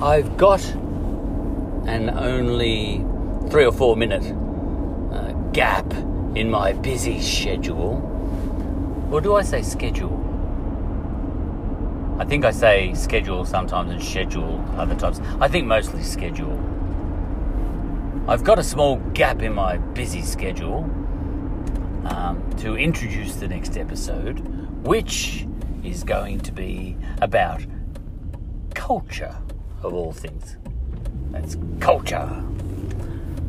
I've got an only three or four minute uh, gap in my busy schedule. Or do I say schedule? I think I say schedule sometimes and schedule other times. I think mostly schedule. I've got a small gap in my busy schedule um, to introduce the next episode, which is going to be about culture, of all things. That's culture.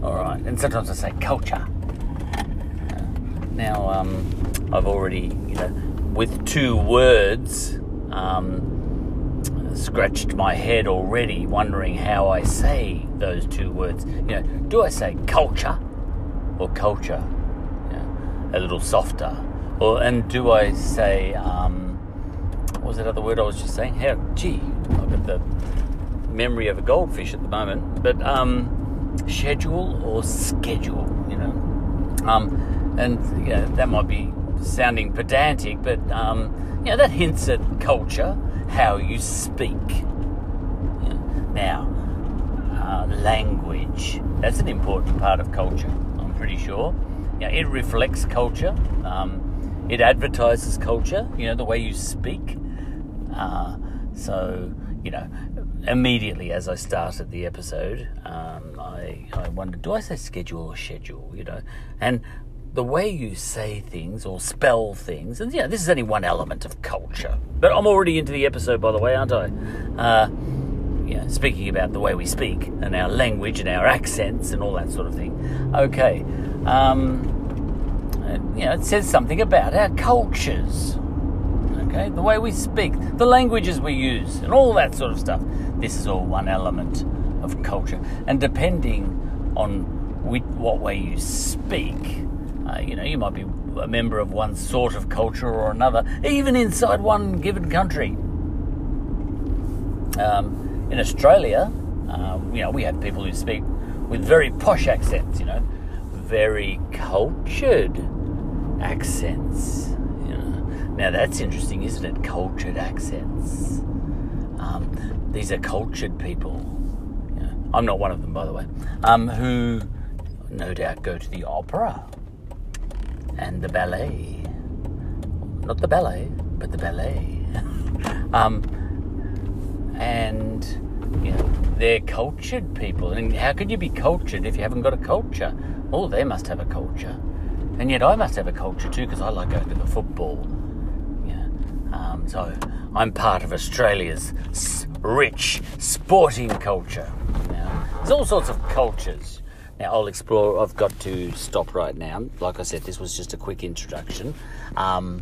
All right, and sometimes I say culture. Now, um, I've already, you know, with two words, um, scratched my head already, wondering how I say those two words. You know, do I say culture or culture? A little softer, or and do I say um, what was that other word I was just saying? How? Gee, I've got the memory of a goldfish at the moment. But um, schedule or schedule, you know. Um, and yeah, that might be sounding pedantic, but um, you know that hints at culture, how you speak. Know. Now, uh, language. That's an important part of culture. I'm pretty sure. Know, it reflects culture. Um, it advertises culture. You know the way you speak. Uh, so you know, immediately as I started the episode, um, I, I wondered, do I say schedule or schedule? You know, and the way you say things or spell things, and yeah, this is only one element of culture. But I'm already into the episode, by the way, aren't I? Uh, yeah, speaking about the way we speak and our language and our accents and all that sort of thing. Okay, um, you know, it says something about our cultures. Okay, the way we speak, the languages we use, and all that sort of stuff. This is all one element of culture, and depending on which, what way you speak, uh, you know, you might be a member of one sort of culture or another, even inside one given country. Um, in Australia, um, you know, we have people who speak with very posh accents, you know, very cultured accents. You know. Now that's interesting, isn't it? Cultured accents. Um, these are cultured people. I'm not one of them, by the way, um, who no doubt go to the opera and the ballet. Not the ballet, but the ballet. um, and you know, they're cultured people. And how can you be cultured if you haven't got a culture? Oh, they must have a culture. And yet I must have a culture too because I like going to the football. Yeah. Um, so I'm part of Australia's rich sporting culture. Now, there's all sorts of cultures. Now, I'll explore. I've got to stop right now. Like I said, this was just a quick introduction. Um,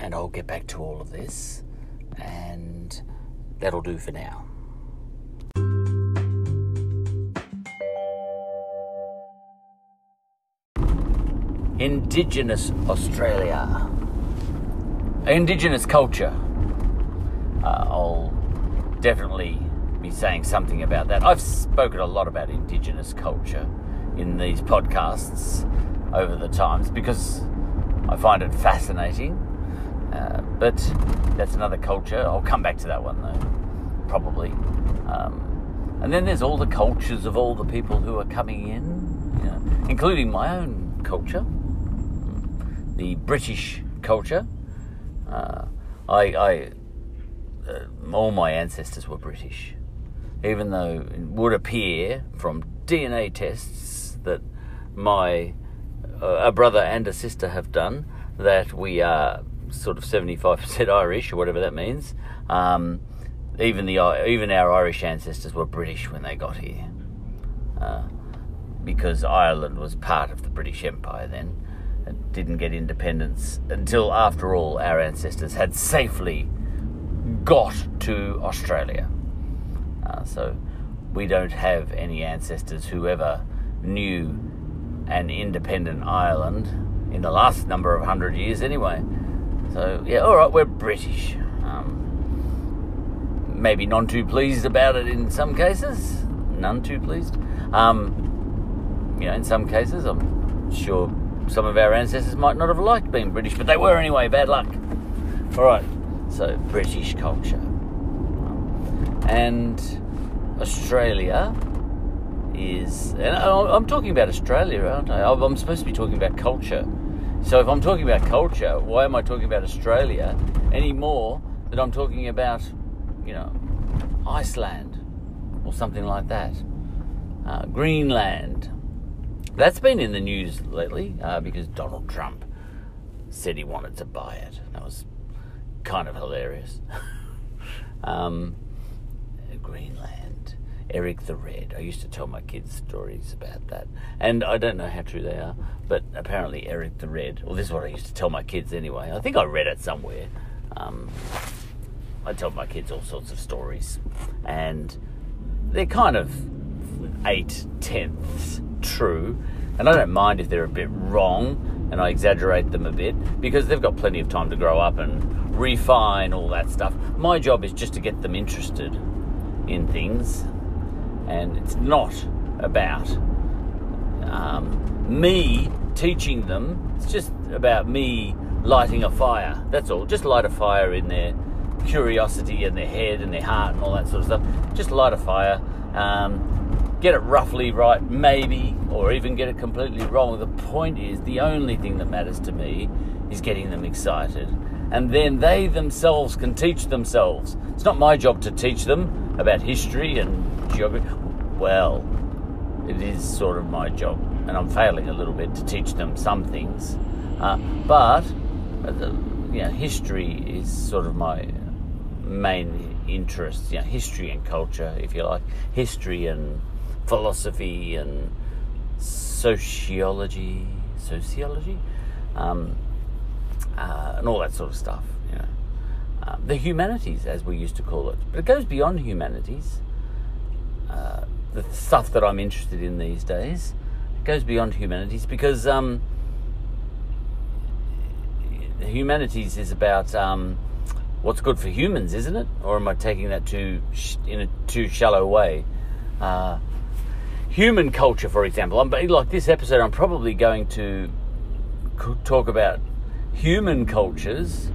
and I'll get back to all of this. And that'll do for now. Indigenous Australia. Indigenous culture. Uh, I'll definitely be saying something about that. I've spoken a lot about Indigenous culture in these podcasts over the times because I find it fascinating. Uh, but that's another culture. I'll come back to that one though, probably. Um, and then there's all the cultures of all the people who are coming in, you know, including my own culture, the British culture. Uh, I, I all my ancestors were British, even though it would appear from DNA tests that my uh, a brother and a sister have done that we are sort of 75% Irish or whatever that means. Um, even the even our Irish ancestors were British when they got here, uh, because Ireland was part of the British Empire then. It didn't get independence until, after all, our ancestors had safely got to Australia. Uh, so we don't have any ancestors who ever knew an independent Ireland in the last number of hundred years, anyway. So yeah, all right, we're British. Um, maybe none too pleased about it in some cases. None too pleased. Um, you know, in some cases, I'm sure some of our ancestors might not have liked being British, but they were anyway. Bad luck. All right, so British culture, and Australia is, and I'm talking about Australia, aren't I? I'm supposed to be talking about culture. So if I'm talking about culture, why am I talking about Australia any more than I'm talking about, you know, Iceland or something like that? Uh, Greenland. That's been in the news lately uh, because Donald Trump said he wanted to buy it. That was kind of hilarious. um, Greenland. Eric the Red. I used to tell my kids stories about that. And I don't know how true they are, but apparently Eric the Red, well, this is what I used to tell my kids anyway. I think I read it somewhere. Um, I tell my kids all sorts of stories, and they're kind of eight tenths true. And I don't mind if they're a bit wrong and I exaggerate them a bit because they've got plenty of time to grow up and refine all that stuff. My job is just to get them interested in things and it's not about um, me teaching them. It's just about me lighting a fire. That's all. Just light a fire in their curiosity and their head and their heart and all that sort of stuff. Just light a fire. Um, get it roughly right, maybe, or even get it completely wrong. The point is, the only thing that matters to me is getting them excited. And then they themselves can teach themselves. It's not my job to teach them about history and geography. Well, it is sort of my job, and I'm failing a little bit to teach them some things. Uh, but uh, you know, history is sort of my main interest. You know, history and culture, if you like, history and philosophy and sociology, sociology, um, uh, and all that sort of stuff. You know, uh, the humanities, as we used to call it, but it goes beyond humanities uh, the stuff that I'm interested in these days. It goes beyond humanities because um, humanities is about um, what's good for humans, isn't it? Or am I taking that too in a too shallow way? Uh, human culture, for example. I'm like this episode. I'm probably going to talk about human cultures.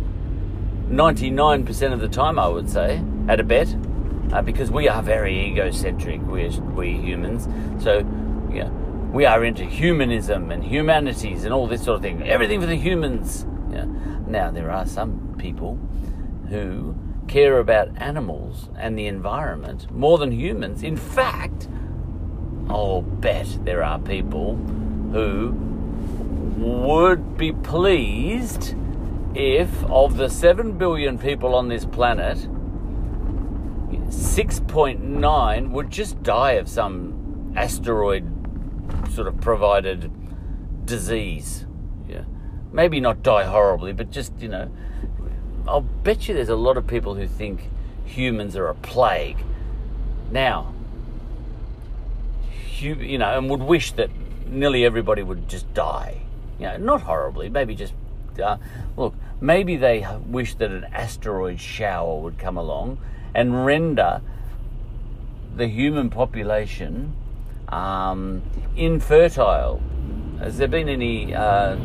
99% of the time, I would say, at a bet uh, because we are very egocentric, we, we humans. So, yeah, we are into humanism and humanities and all this sort of thing. Everything for the humans. Yeah. Now, there are some people who care about animals and the environment more than humans. In fact, I'll bet there are people who would be pleased if, of the 7 billion people on this planet, 6.9 would just die of some asteroid sort of provided disease. Yeah. Maybe not die horribly, but just, you know, I'll bet you there's a lot of people who think humans are a plague. Now, you know, and would wish that nearly everybody would just die. You know, not horribly, maybe just uh, look, maybe they wish that an asteroid shower would come along and render the human population um, infertile. Has there been any? Uh,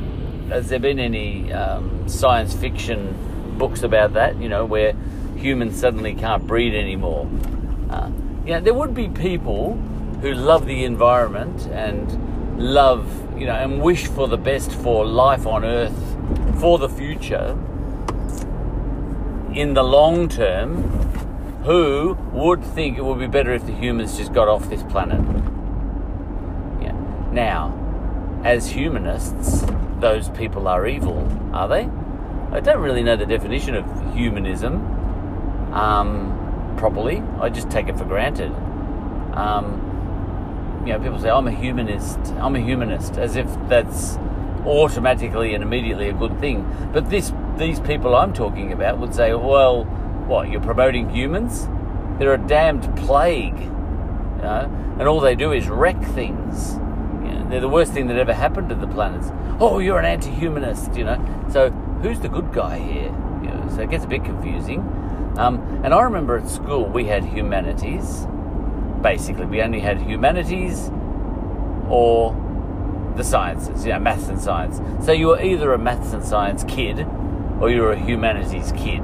has there been any um, science fiction books about that? You know, where humans suddenly can't breed anymore. Uh, you know, there would be people who love the environment and love, you know, and wish for the best for life on Earth for the future in the long term who would think it would be better if the humans just got off this planet. Yeah. Now, as humanists, those people are evil, are they? I don't really know the definition of humanism um, properly. I just take it for granted. Um, you know, people say, I'm a humanist, I'm a humanist, as if that's automatically and immediately a good thing. But this, these people I'm talking about would say, well, what, you're promoting humans? They're a damned plague. You know? And all they do is wreck things. You know? They're the worst thing that ever happened to the planets. Oh, you're an anti humanist, you know? So who's the good guy here? You know? So it gets a bit confusing. Um, and I remember at school we had humanities. Basically, we only had humanities or the sciences, you know, maths and science. So you were either a maths and science kid or you were a humanities kid.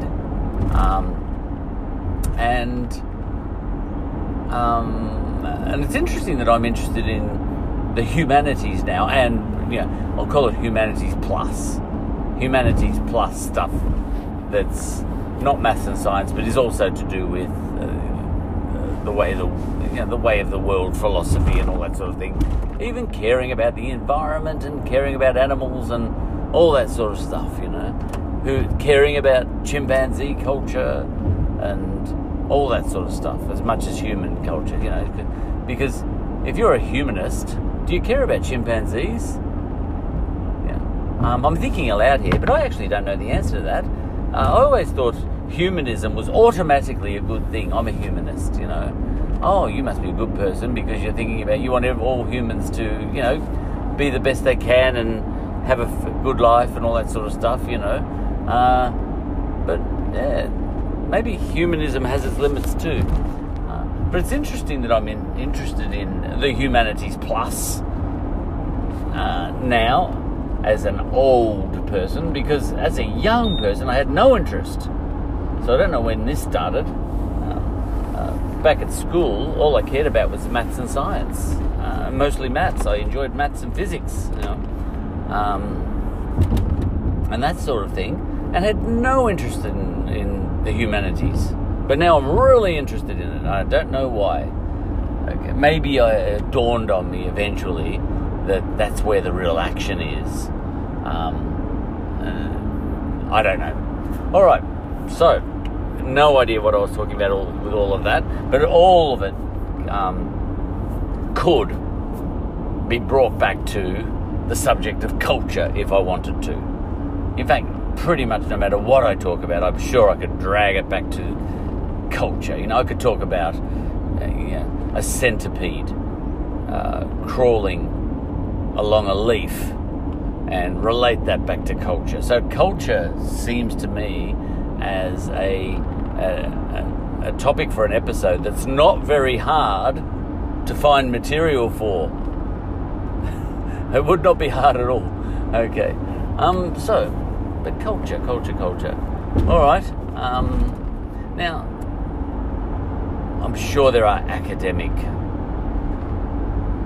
Um, and um, and it's interesting that I'm interested in the humanities now, and you know, I'll call it humanities plus, humanities plus stuff that's not maths and science, but is also to do with uh, the way the you know, the way of the world, philosophy, and all that sort of thing. Even caring about the environment and caring about animals and all that sort of stuff, you know. Who caring about chimpanzee culture and all that sort of stuff as much as human culture, you know. Because if you're a humanist, do you care about chimpanzees? Yeah. Um, I'm thinking aloud here, but I actually don't know the answer to that. Uh, I always thought humanism was automatically a good thing. I'm a humanist, you know. Oh, you must be a good person because you're thinking about you want all humans to, you know, be the best they can and have a good life and all that sort of stuff, you know. Uh, but yeah, maybe humanism has its limits too. Uh, but it's interesting that I'm in, interested in the humanities plus uh, now as an old person because as a young person I had no interest. So I don't know when this started. Uh, uh, back at school, all I cared about was maths and science, uh, mostly maths. I enjoyed maths and physics, you know, um, and that sort of thing, and had no interest in, in the humanities. But now I'm really interested in it. I don't know why. Okay, maybe it dawned on me eventually that that's where the real action is. Um, uh, I don't know. All right, so no idea what I was talking about all, with all of that, but all of it um, could be brought back to the subject of culture if I wanted to. In fact, pretty much no matter what I talk about, I'm sure I could drag it back to culture. You know, I could talk about uh, a centipede uh, crawling along a leaf and relate that back to culture. So, culture seems to me as a, a, a topic for an episode that's not very hard to find material for. it would not be hard at all. Okay. Um, so, the culture, culture, culture. All right. Um, now, I'm sure there are academic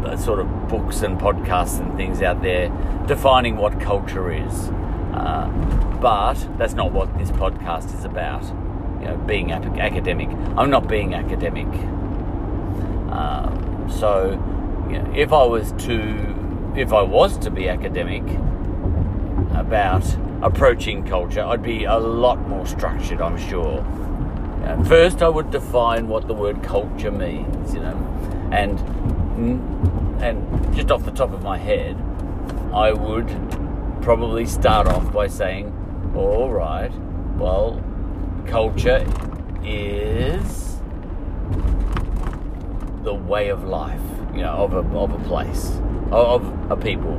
uh, sort of books and podcasts and things out there defining what culture is. Uh, but that's not what this podcast is about. You know, being ap- academic. I'm not being academic. Um, so, you know, if I was to, if I was to be academic about approaching culture, I'd be a lot more structured. I'm sure. You know, first, I would define what the word culture means. You know, and and just off the top of my head, I would probably start off by saying, all right, well, culture is the way of life, you know, of a, of a place, of a people.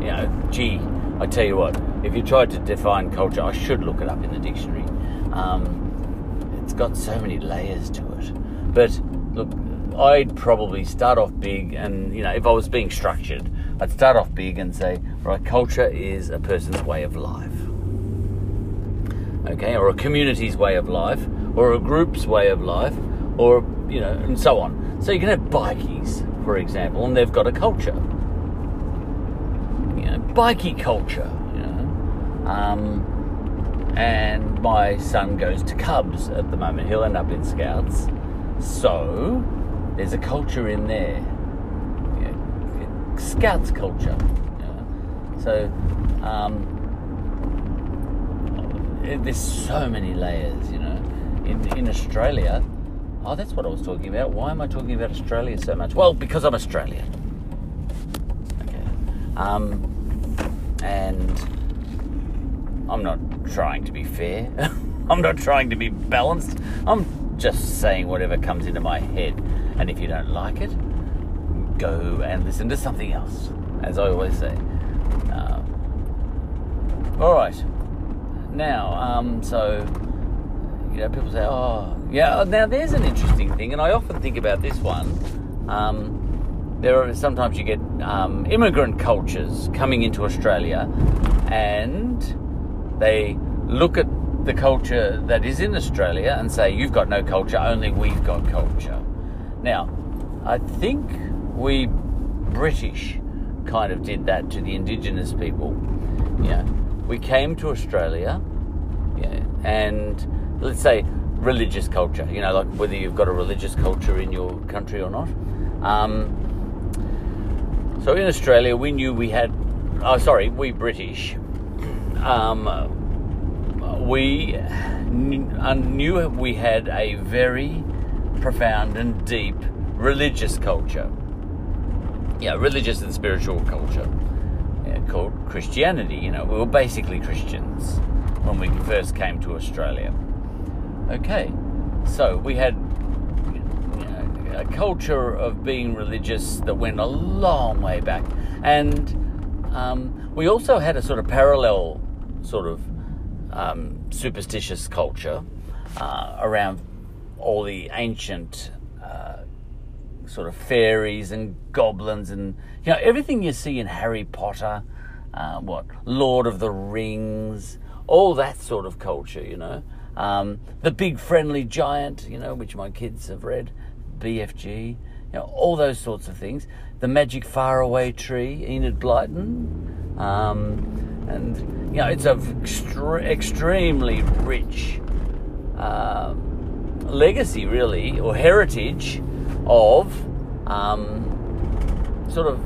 You know, gee, I tell you what, if you tried to define culture, I should look it up in the dictionary. Um, it's got so many layers to it. But look, I'd probably start off big, and you know, if I was being structured, I'd start off big and say, right, culture is a person's way of life, okay, or a community's way of life, or a group's way of life, or you know, and so on. So you can have bikies, for example, and they've got a culture, you know, bikie culture, you know. Um, and my son goes to Cubs at the moment. He'll end up in Scouts. So, there's a culture in there. scouts culture. So um, there's so many layers, you know. In, in Australia, oh, that's what I was talking about. Why am I talking about Australia so much? Well, because I'm Australian. Okay. Um, and I'm not trying to be fair. I'm not trying to be balanced. I'm just saying whatever comes into my head. And if you don't like it, go and listen to something else, as I always say. Um, all right. Now, um, so, you know, people say, oh, yeah, now there's an interesting thing, and I often think about this one. Um, there are sometimes you get um, immigrant cultures coming into Australia, and they look at the culture that is in Australia and say, You've got no culture, only we've got culture. Now, I think we British kind of did that to the indigenous people. Yeah, we came to Australia, yeah, and let's say religious culture. You know, like whether you've got a religious culture in your country or not. Um, so in Australia, we knew we had. Oh, sorry, we British. Um, we knew we had a very profound and deep religious culture. Yeah, religious and spiritual culture called Christianity. You know, we were basically Christians when we first came to Australia. Okay, so we had a culture of being religious that went a long way back, and um, we also had a sort of parallel sort of um, superstitious culture uh, around all the ancient uh, sort of fairies and goblins and you know everything you see in Harry Potter, uh, what Lord of the Rings, all that sort of culture, you know. Um, the Big Friendly Giant, you know, which my kids have read, BFG, you know, all those sorts of things. The Magic Faraway Tree, Enid Blyton, um, and you know, it's a extre- extremely rich. Uh, legacy, really, or heritage of um, sort of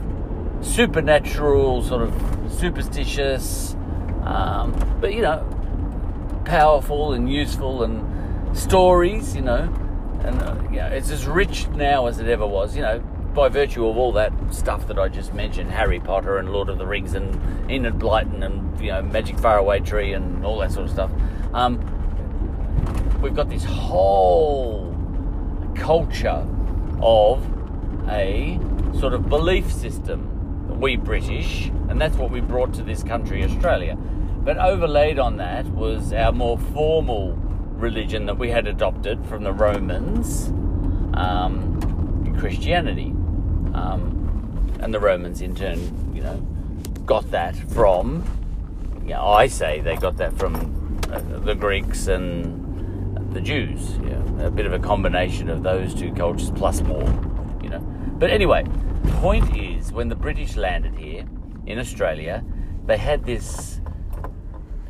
supernatural, sort of superstitious, um, but you know, powerful and useful and stories, you know, and uh, you know, it's as rich now as it ever was, you know, by virtue of all that stuff that I just mentioned, Harry Potter and Lord of the Rings and Enid Blyton and you know Magic Faraway Tree and all that sort of stuff. Um, we've got this whole culture of a sort of belief system, we British, and that's what we brought to this country, Australia. But overlaid on that was our more formal religion that we had adopted from the Romans, um, Christianity. Um, and the Romans, in turn, you know, got that from, you know, I say they got that from uh, the Greeks and the Jews. Yeah, a bit of a combination of those two cultures plus more, you know. But anyway, point is, when the British landed here in Australia, they had this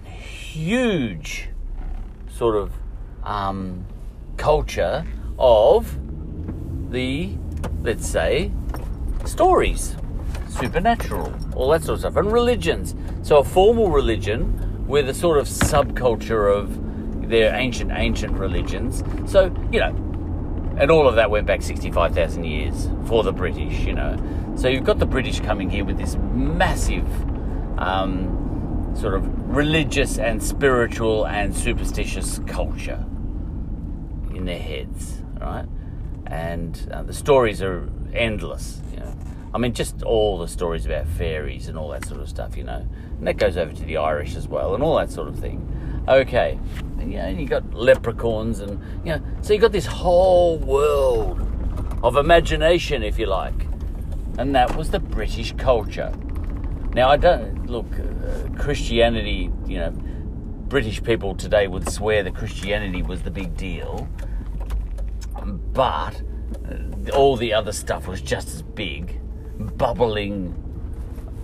huge sort of um, culture of the, let's say, stories, supernatural, all that sort of stuff, and religions. So a formal religion with a sort of subculture of their ancient, ancient religions. So, you know, and all of that went back 65,000 years for the British, you know. So you've got the British coming here with this massive um, sort of religious and spiritual and superstitious culture in their heads, right? And uh, the stories are endless, you know. I mean, just all the stories about fairies and all that sort of stuff, you know. And that goes over to the Irish as well and all that sort of thing. Okay, and, you know, you got leprechauns and, you know, so you got this whole world of imagination, if you like. And that was the British culture. Now, I don't, look, uh, Christianity, you know, British people today would swear that Christianity was the big deal, but uh, all the other stuff was just as big, bubbling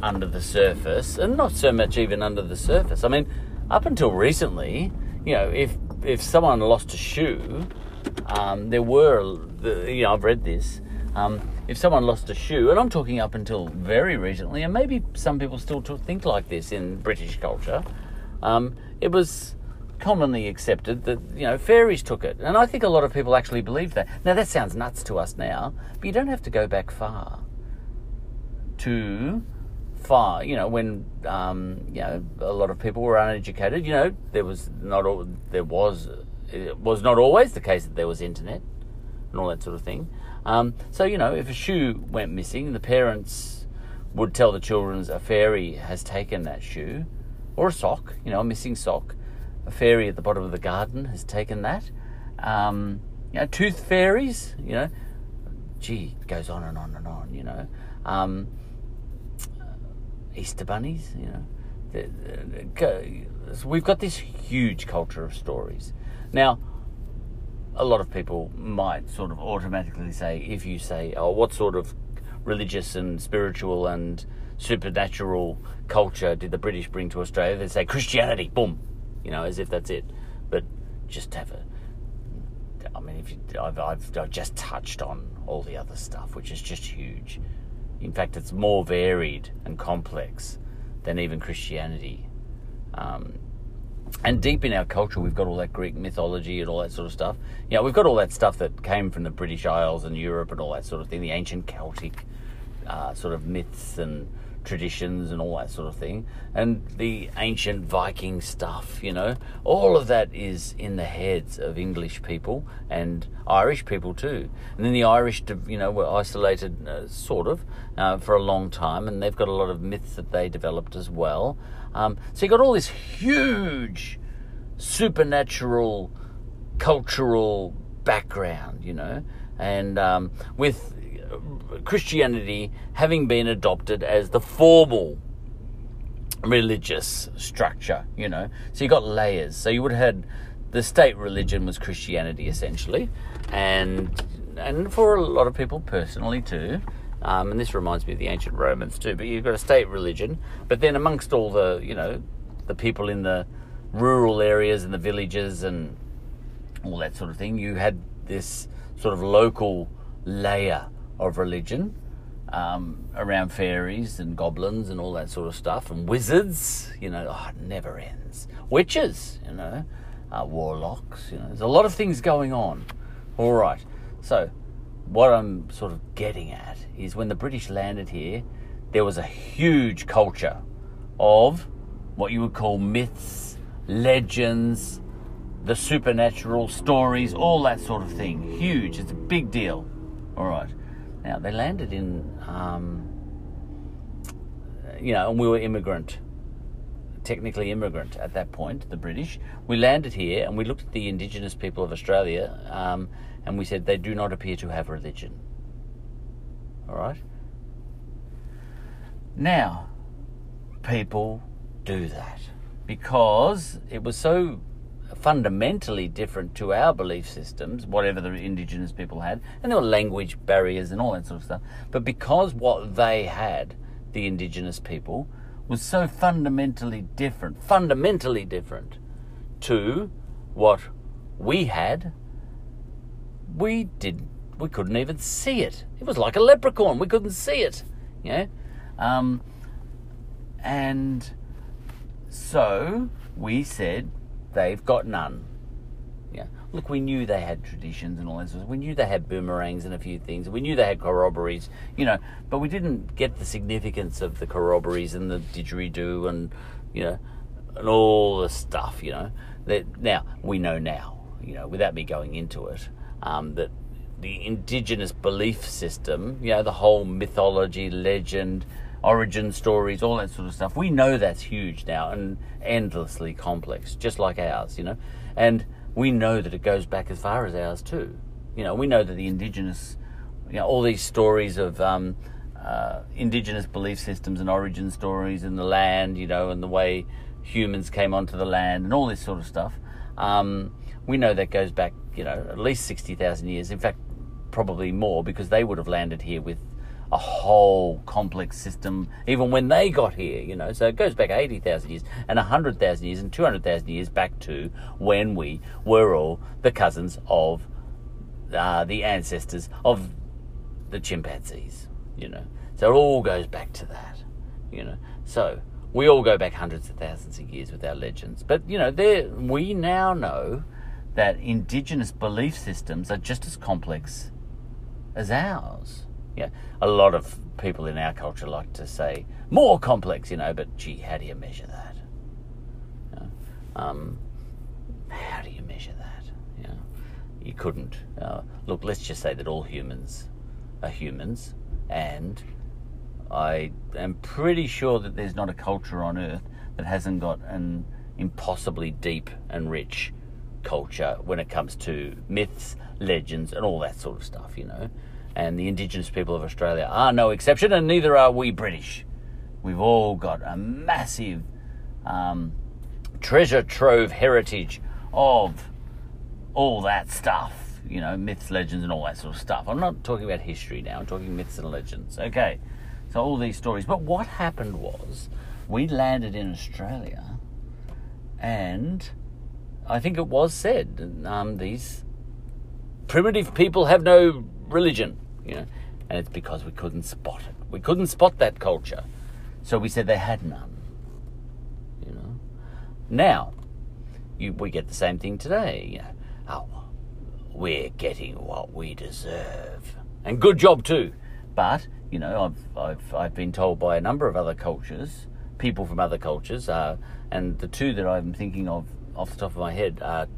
under the surface, and not so much even under the surface. I mean, up until recently, you know, if if someone lost a shoe, um, there were, you know, I've read this. Um, if someone lost a shoe, and I'm talking up until very recently, and maybe some people still think like this in British culture, um, it was commonly accepted that you know fairies took it, and I think a lot of people actually believe that. Now that sounds nuts to us now, but you don't have to go back far to far, you know, when um, you know a lot of people were uneducated, you know, there was not all, there was it was not always the case that there was internet and all that sort of thing. Um, so you know, if a shoe went missing, the parents would tell the children a fairy has taken that shoe, or a sock, you know, a missing sock. A fairy at the bottom of the garden has taken that. Um, you know, tooth fairies, you know, gee, it goes on and on and on, you know. Um, Easter bunnies, you know. we've got this huge culture of stories. Now, a lot of people might sort of automatically say, if you say, oh, what sort of religious and spiritual and supernatural culture did the British bring to Australia? They say Christianity, boom, you know, as if that's it. But just have a. I mean, if you, I've, I've, I've just touched on all the other stuff, which is just huge. In fact, it's more varied and complex than even Christianity. Um, and deep in our culture, we've got all that Greek mythology and all that sort of stuff. You know, we've got all that stuff that came from the British Isles and Europe and all that sort of thing, the ancient Celtic uh, sort of myths and traditions and all that sort of thing, and the ancient Viking stuff, you know, all of that is in the heads of English people and Irish people too. And then the Irish, you know, were isolated uh, sort of uh, for a long time, and they've got a lot of myths that they developed as well. Um, so you've got all this huge supernatural cultural background, you know, and um, with Christianity having been adopted as the formal religious structure, you know. So you got layers. So you would have had the state religion was Christianity essentially, and and for a lot of people personally too. Um, and this reminds me of the ancient Romans too. But you've got a state religion, but then amongst all the you know the people in the rural areas and the villages and all that sort of thing, you had this sort of local layer of religion um, around fairies and goblins and all that sort of stuff, and wizards. You know, oh, it never ends. Witches, you know, uh, warlocks. You know, there's a lot of things going on. All right, so what I'm sort of getting at is when the British landed here, there was a huge culture of what you would call myths, legends, the supernatural stories, all that sort of thing. Huge. It's a big deal. All right. Now, they landed in, um, you know, and we were immigrant, technically immigrant at that point, the British. We landed here and we looked at the indigenous people of Australia um, and we said they do not appear to have religion. All right? Now, people do that because it was so fundamentally different to our belief systems, whatever the indigenous people had, and there were language barriers and all that sort of stuff. But because what they had, the indigenous people, was so fundamentally different, fundamentally different to what we had, we did we couldn't even see it. It was like a leprechaun. We couldn't see it. You know? Um, and so we said, they've got none. Yeah. Look, we knew they had traditions and all this. We knew they had boomerangs and a few things. We knew they had corroborees, you know, but we didn't get the significance of the corroborees and the didgeridoo and, you know, and all the stuff, you know. That now we know now, you know, without me going into it, um, that the indigenous belief system, you know, the whole mythology, legend, origin stories, all that sort of stuff. We know that's huge now and endlessly complex, just like ours, you know. And we know that it goes back as far as ours too. You know, we know that the indigenous, you know, all these stories of um, uh, indigenous belief systems and origin stories and the land, you know, and the way humans came onto the land and all this sort of stuff. Um, we know that goes back, you know, at least 60,000 years. In fact, probably more because they would have landed here with a whole complex system even when they got here, you know. So it goes back 80,000 years and 100,000 years and 200,000 years back to when we were all the cousins of uh, the ancestors of the chimpanzees, you know. So it all goes back to that, you know. So we all go back hundreds of thousands of years with our legends. But, you know, we now know that indigenous belief systems are just as complex as ours yeah, a lot of people in our culture like to say more complex, you know, but gee, how do you measure that? Um, how do you measure that? You, you couldn't. Uh, look, let's just say that all humans are humans, and I am pretty sure that there's not a culture on earth that hasn't got an impossibly deep and rich culture when it comes to myths, legends, and all that sort of stuff, you know and the Indigenous people of Australia are no exception, and neither are we British. We've all got a massive um, treasure trove heritage of all that stuff, you know, myths, legends, and all that sort of stuff. I'm not talking about history now, I'm talking myths and legends. Okay, so all these stories. But what happened was we landed in Australia and I think it was said um, these primitive people have no religion, you know, and it's because we couldn't spot it. We couldn't spot that culture, so we said they had none. You know, now you, we get the same thing today. You know, oh, we're getting what we deserve, and good job too. But you know, I've I've I've been told by a number of other cultures, people from other cultures, uh, and the two that I'm thinking of off the top of my head are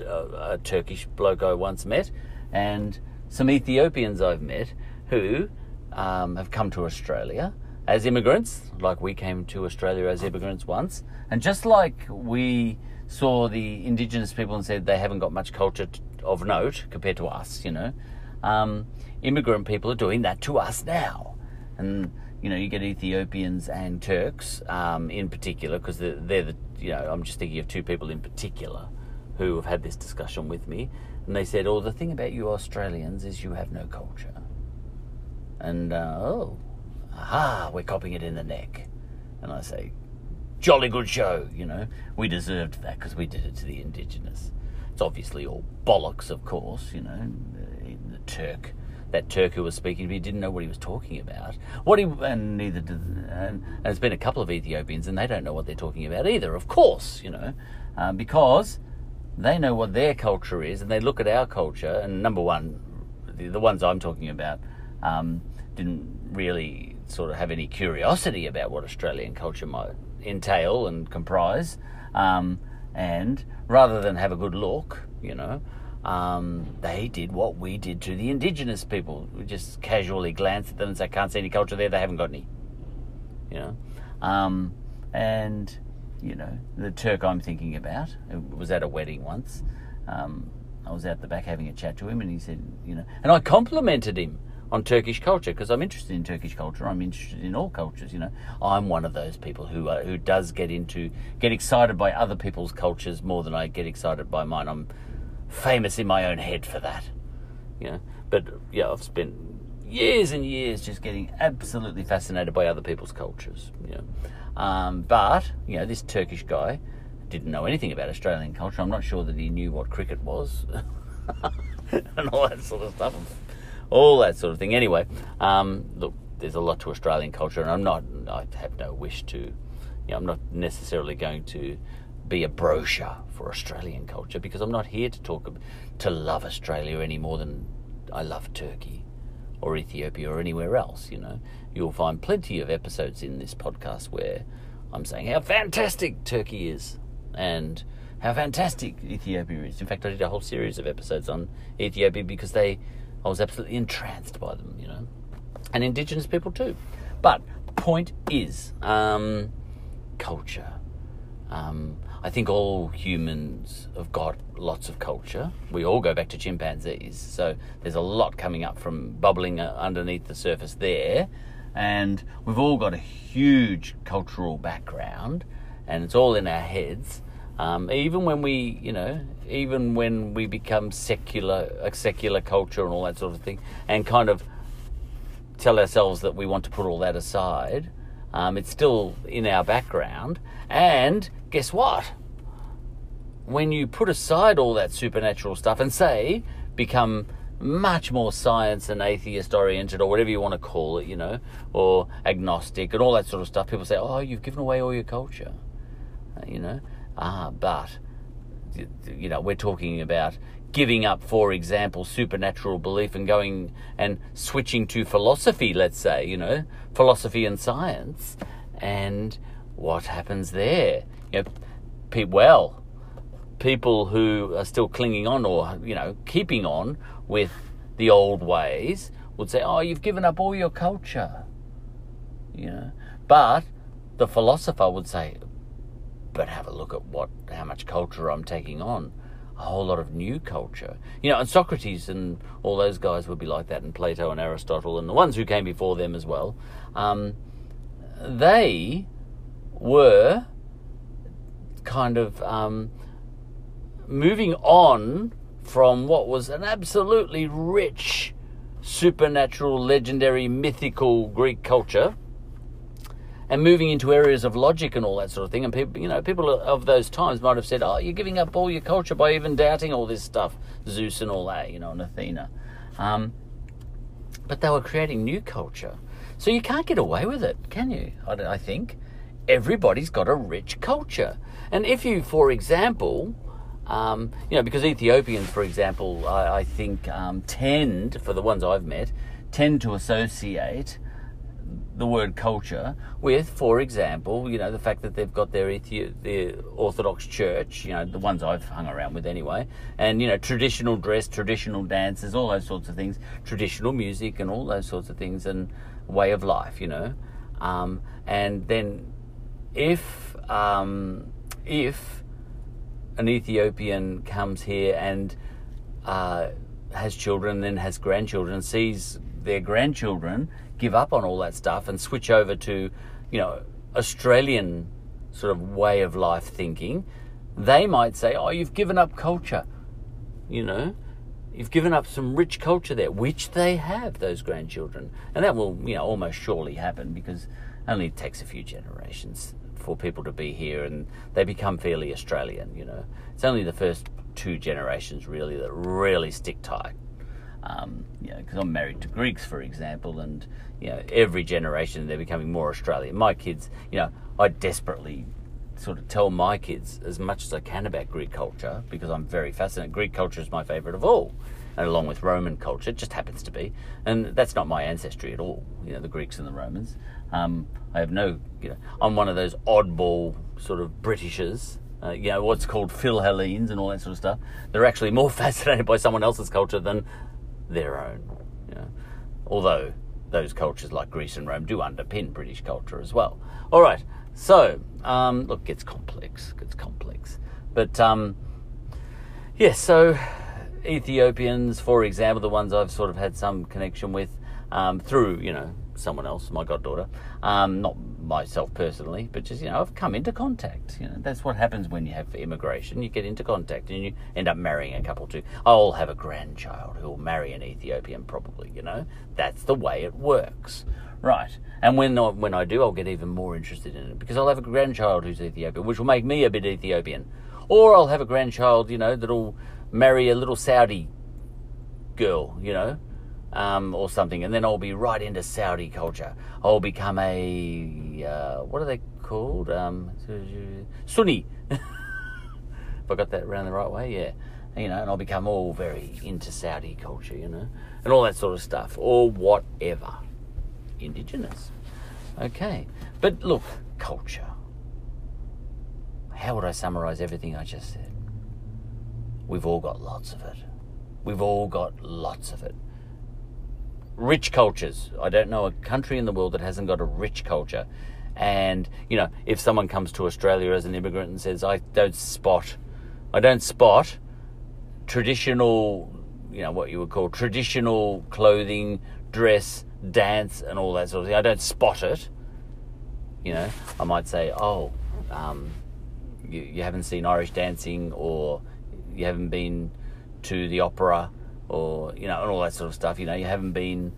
uh, a Turkish bloke I once met, and some Ethiopians I've met who um, have come to Australia as immigrants, like we came to Australia as immigrants once, and just like we saw the indigenous people and said they haven't got much culture of note compared to us, you know, um, immigrant people are doing that to us now, and you know you get Ethiopians and Turks um, in particular because they're, they're the you know I'm just thinking of two people in particular who have had this discussion with me, and they said, "Oh, the thing about you Australians is you have no culture." And uh, oh, aha, we're copying it in the neck. And I say, jolly good show, you know. We deserved that because we did it to the indigenous. It's obviously all bollocks, of course, you know. The Turk, that Turk who was speaking to me didn't know what he was talking about. What he and neither did, and, there's been a couple of Ethiopians and they don't know what they're talking about either. Of course, you know, um, because they know what their culture is and they look at our culture. And number one, the, the ones I'm talking about um, didn't really sort of have any curiosity about what Australian culture might entail and comprise. Um, and rather than have a good look, you know, um, they did what we did to the indigenous people. We just casually glanced at them and say, can't see any culture there, they haven't got any. You know? Um, and, you know, the Turk I'm thinking about was at a wedding once. Um, I was out the back having a chat to him and he said, you know, and I complimented him on Turkish culture because I'm interested in Turkish culture. I'm interested in all cultures. You know, I'm one of those people who uh, who does get into get excited by other people's cultures more than I get excited by mine. I'm famous in my own head for that. You know, but yeah, I've spent years and years just getting absolutely fascinated by other people's cultures. You know, um, but you know, this Turkish guy didn't know anything about Australian culture. I'm not sure that he knew what cricket was. and all that sort of stuff all that sort of thing. Anyway, um, look, there's a lot to Australian culture, and I'm not, I have no wish to, you know, I'm not necessarily going to be a brochure for Australian culture because I'm not here to talk to love Australia any more than I love Turkey or Ethiopia or anywhere else. You know, you'll find plenty of episodes in this podcast where I'm saying how fantastic Turkey is and how fantastic Ethiopia is. In fact, I did a whole series of episodes on Ethiopia because they I was absolutely entranced by them, you know, and Indigenous people too. But point is, um, culture. Um, I think all humans have got lots of culture. We all go back to chimpanzees, so there's a lot coming up from bubbling uh, underneath the surface there, and we've all got a huge cultural background, and it's all in our heads. Um, even when we, you know, even when we become secular, a secular culture and all that sort of thing, and kind of tell ourselves that we want to put all that aside, um, it's still in our background. And guess what? When you put aside all that supernatural stuff and say, become much more science and atheist oriented or whatever you want to call it, you know, or agnostic and all that sort of stuff, people say, oh, you've given away all your culture, uh, you know. Ah, but, you know, we're talking about giving up, for example, supernatural belief and going and switching to philosophy, let's say, you know, philosophy and science. And what happens there? You know, pe- well, people who are still clinging on or, you know, keeping on with the old ways would say, oh, you've given up all your culture. You know, but the philosopher would say, but have a look at what how much culture I'm taking on. A whole lot of new culture. You know, and Socrates and all those guys would be like that, and Plato and Aristotle and the ones who came before them as well. Um, they were kind of um, moving on from what was an absolutely rich, supernatural, legendary, mythical Greek culture and moving into areas of logic and all that sort of thing. And people, you know, people of those times might have said, "Oh, you're giving up all your culture by even doubting all this stuff, Zeus and all that, you know, and Athena." Um, but they were creating new culture, so you can't get away with it, can you? I, I think everybody's got a rich culture, and if you, for example, um, you know, because Ethiopians, for example, I, I think um, tend, for the ones I've met, tend to associate the word culture with, for example, you know, the fact that they've got their Ethi- the Orthodox Church, you know, the ones I've hung around with anyway, and you know, traditional dress, traditional dances, all those sorts of things, traditional music, and all those sorts of things, and way of life, you know, um, and then if um, if an Ethiopian comes here and uh, has children, then has grandchildren, sees their grandchildren give up on all that stuff and switch over to, you know, Australian sort of way of life thinking, they might say, "Oh, you've given up culture," you know. You've given up some rich culture there, which they have, those grandchildren. And that will, you know, almost surely happen because only it takes a few generations for people to be here and they become fairly Australian, you know. It's only the first two generations really that really stick tight. Um, you know, because I'm married to Greeks, for example, and you know, every generation they're becoming more Australian. My kids, you know, I desperately sort of tell my kids as much as I can about Greek culture because I'm very fascinated. Greek culture is my favourite of all, and along with Roman culture, it just happens to be. And that's not my ancestry at all. You know, the Greeks and the Romans. Um, I have no, you know, I'm one of those oddball sort of Britishers. Uh, you know, what's called Philhellenes and all that sort of stuff. They're actually more fascinated by someone else's culture than their own. You know? Although those cultures like Greece and Rome do underpin British culture as well. All right, so um, look, it's complex, it's complex, but um, yeah. So Ethiopians, for example, the ones I've sort of had some connection with um, through you know someone else, my goddaughter, um, not myself personally, but just you know, I've come into contact. You know, that's what happens when you have immigration. You get into contact, and you end up marrying a couple too. I'll have a grandchild who will marry an Ethiopian, probably. You know, that's the way it works, right? And when I, when I do, I'll get even more interested in it because I'll have a grandchild who's Ethiopian, which will make me a bit Ethiopian, or I'll have a grandchild, you know, that'll marry a little Saudi girl, you know, um, or something, and then I'll be right into Saudi culture. I'll become a uh, what are they called? Um, Sunni. if I got that around the right way, yeah. You know, and I'll become all very into Saudi culture, you know, and all that sort of stuff, or whatever. Indigenous. Okay. But look, culture. How would I summarize everything I just said? We've all got lots of it. We've all got lots of it rich cultures. I don't know a country in the world that hasn't got a rich culture. And you know, if someone comes to Australia as an immigrant and says, "I don't spot, I don't spot traditional, you know, what you would call traditional clothing, dress, dance, and all that sort of thing. I don't spot it." You know, I might say, "Oh, um, you, you haven't seen Irish dancing, or you haven't been to the opera." Or you know, and all that sort of stuff. You know, you haven't been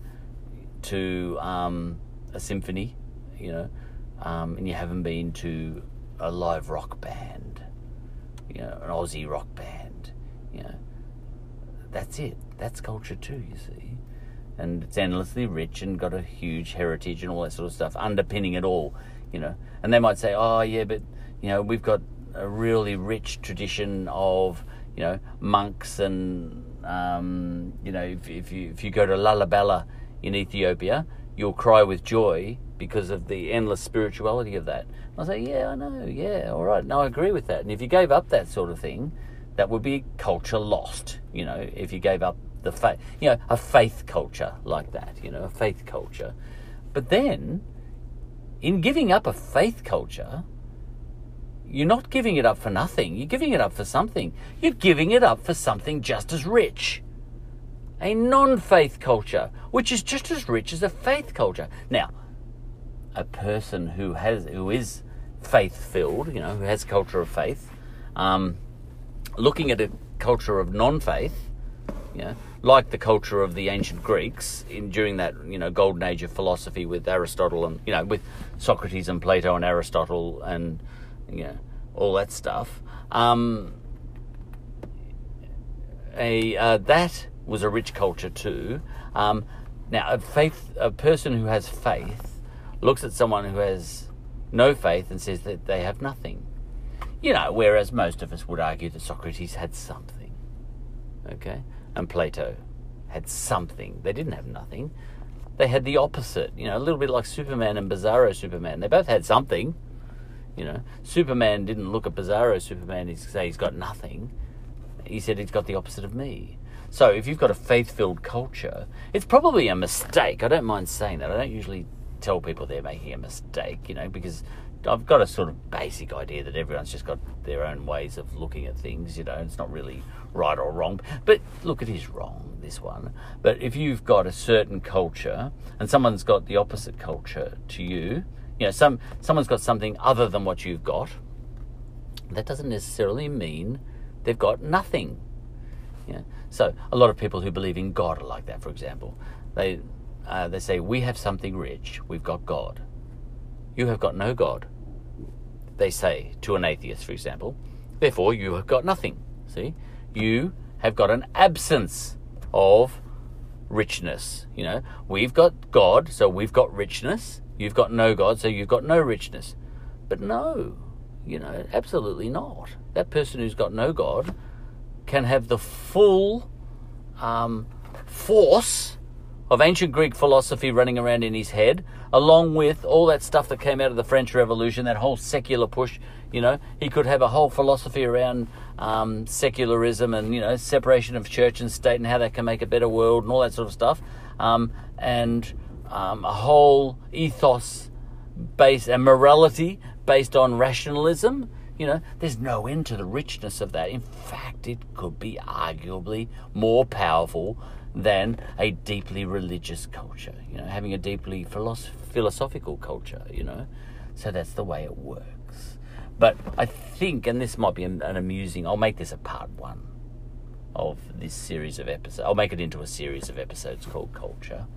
to um, a symphony, you know, um, and you haven't been to a live rock band, you know, an Aussie rock band, you know. That's it. That's culture too, you see. And it's endlessly rich and got a huge heritage and all that sort of stuff underpinning it all, you know. And they might say, oh, yeah, but, you know, we've got a really rich tradition of, you know, monks and um, you know, if, if, you if you go to Lalibela in Ethiopia, you'll cry with joy because of the endless spirituality of that. I say, yeah, I know, yeah, all right, no, I agree with that. And if you gave up that sort of thing, that would be culture lost. You know, if you gave up the faith, you know, a faith culture like that, you know, a faith culture. But then, in giving up a faith culture, you're not giving it up for nothing. You're giving it up for something. You're giving it up for something just as rich. A non faith culture, which is just as rich as a faith culture. Now, a person who has who is faith filled, you know, who has culture of faith, um, looking at a culture of non faith, You know, like the culture of the ancient Greeks in during that you know golden age of philosophy with Aristotle and you know with Socrates and Plato and Aristotle and you know all that stuff. Um, a uh, that was a rich culture too. Um, now, a faith, a person who has faith, looks at someone who has no faith and says that they have nothing. You know, whereas most of us would argue that Socrates had something, okay, and Plato had something. They didn't have nothing. They had the opposite. You know, a little bit like Superman and Bizarro Superman. They both had something. You know, Superman didn't look at Bizarro Superman and say he's got nothing. He said he's got the opposite of me. So if you've got a faith-filled culture, it's probably a mistake. I don't mind saying that. I don't usually tell people they're making a mistake, you know, because I've got a sort of basic idea that everyone's just got their own ways of looking at things, you know, it's not really right or wrong. But look, it is wrong, this one. But if you've got a certain culture and someone's got the opposite culture to you, you know, some someone's got something other than what you've got, that doesn't necessarily mean they've got nothing. You know? So a lot of people who believe in God are like that. For example, they uh, they say we have something rich. We've got God. You have got no God. They say to an atheist, for example. Therefore, you have got nothing. See, you have got an absence of richness. You know, we've got God, so we've got richness. You've got no God, so you've got no richness. But no, you know, absolutely not. That person who's got no God can have the full um, force of ancient Greek philosophy running around in his head, along with all that stuff that came out of the French Revolution, that whole secular push. You know, he could have a whole philosophy around um, secularism and, you know, separation of church and state and how that can make a better world and all that sort of stuff. Um, and um, a whole ethos based and morality based on rationalism you know, there's no end to the richness of that. In fact, it could be arguably more powerful than a deeply religious culture, you know, having a deeply philosoph- philosophical culture, you know. So that's the way it works. But I think, and this might be an, an amusing, I'll make this a part one of this series of episodes. I'll make it into a series of episodes called Culture.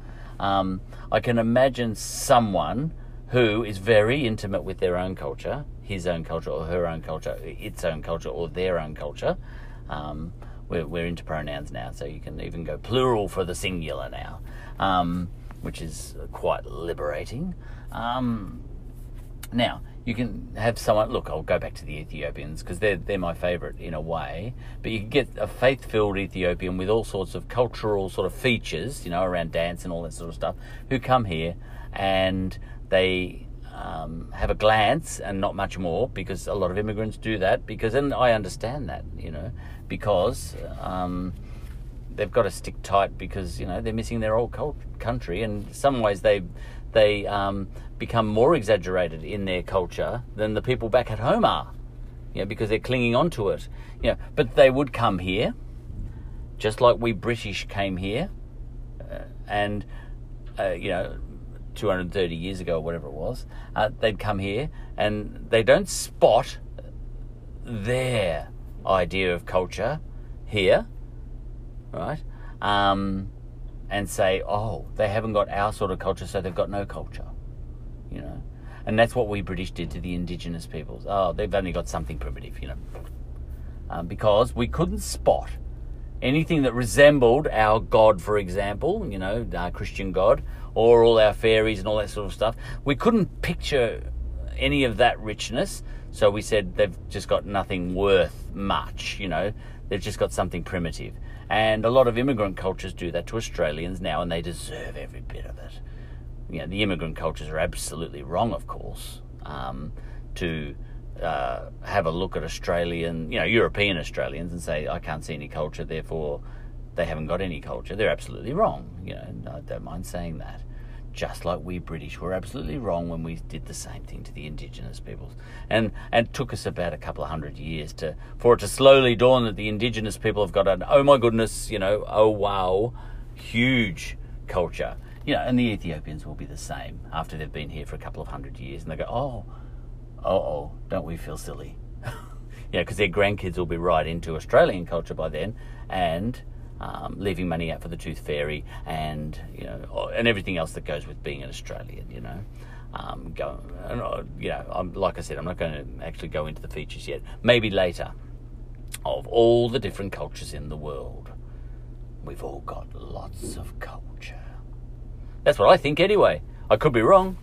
Um, I can imagine someone who is very intimate with their own culture his own culture or her own culture, its own culture or their own culture. Um, we're, we're, into pronouns now, so you can even go plural for the singular now, um, which is quite liberating. Um, now, you can have someone, look, I'll go back to the Ethiopians because they're, they're my favourite in a way, but you can get a faith filled Ethiopian with all sorts of cultural sort of features, you know, around dance and all that sort of stuff, who come here and they um, have a glance and not much more because a lot of immigrants do that because and I understand that you know because um, they've got to stick tight because you know they're missing their old country. And some ways they they um, become more exaggerated in their culture than the people back at home are you know because they're clinging on to it you know but they would come here just like we British came here uh, and uh, you know 230 years ago, or whatever it was, uh, they'd come here and they don't spot their idea of culture here, right? Um, and say, oh, they haven't got our sort of culture, so they've got no culture, you know? And that's what we British did to the indigenous peoples. Oh, they've only got something primitive, you know? Um, because we couldn't spot anything that resembled our God, for example, you know, our Christian God, or all our fairies and all that sort of stuff. We couldn't picture any of that richness, so we said they've just got nothing worth much, you know, they've just got something primitive. And a lot of immigrant cultures do that to Australians now, and they deserve every bit of it. You know, the immigrant cultures are absolutely wrong, of course, um, to uh, have a look at Australian, you know, European Australians and say, I can't see any culture, therefore they haven't got any culture. They're absolutely wrong. You know, I don't mind saying that. Just like we British were absolutely wrong when we did the same thing to the indigenous peoples, and and it took us about a couple of hundred years to for it to slowly dawn that the indigenous people have got an oh my goodness, you know, oh wow, huge culture. You know, and the Ethiopians will be the same after they've been here for a couple of hundred years, and they go, oh, oh, oh, don't we feel silly? you know, because their grandkids will be right into Australian culture by then, and um, leaving money out for the Tooth Fairy, and you know, and everything else that goes with being an Australian. You know, um, go, uh, you know, I'm, like I said, I'm not going to actually go into the features yet. Maybe later. Of all the different cultures in the world, we've all got lots of culture. That's what I think, anyway. I could be wrong.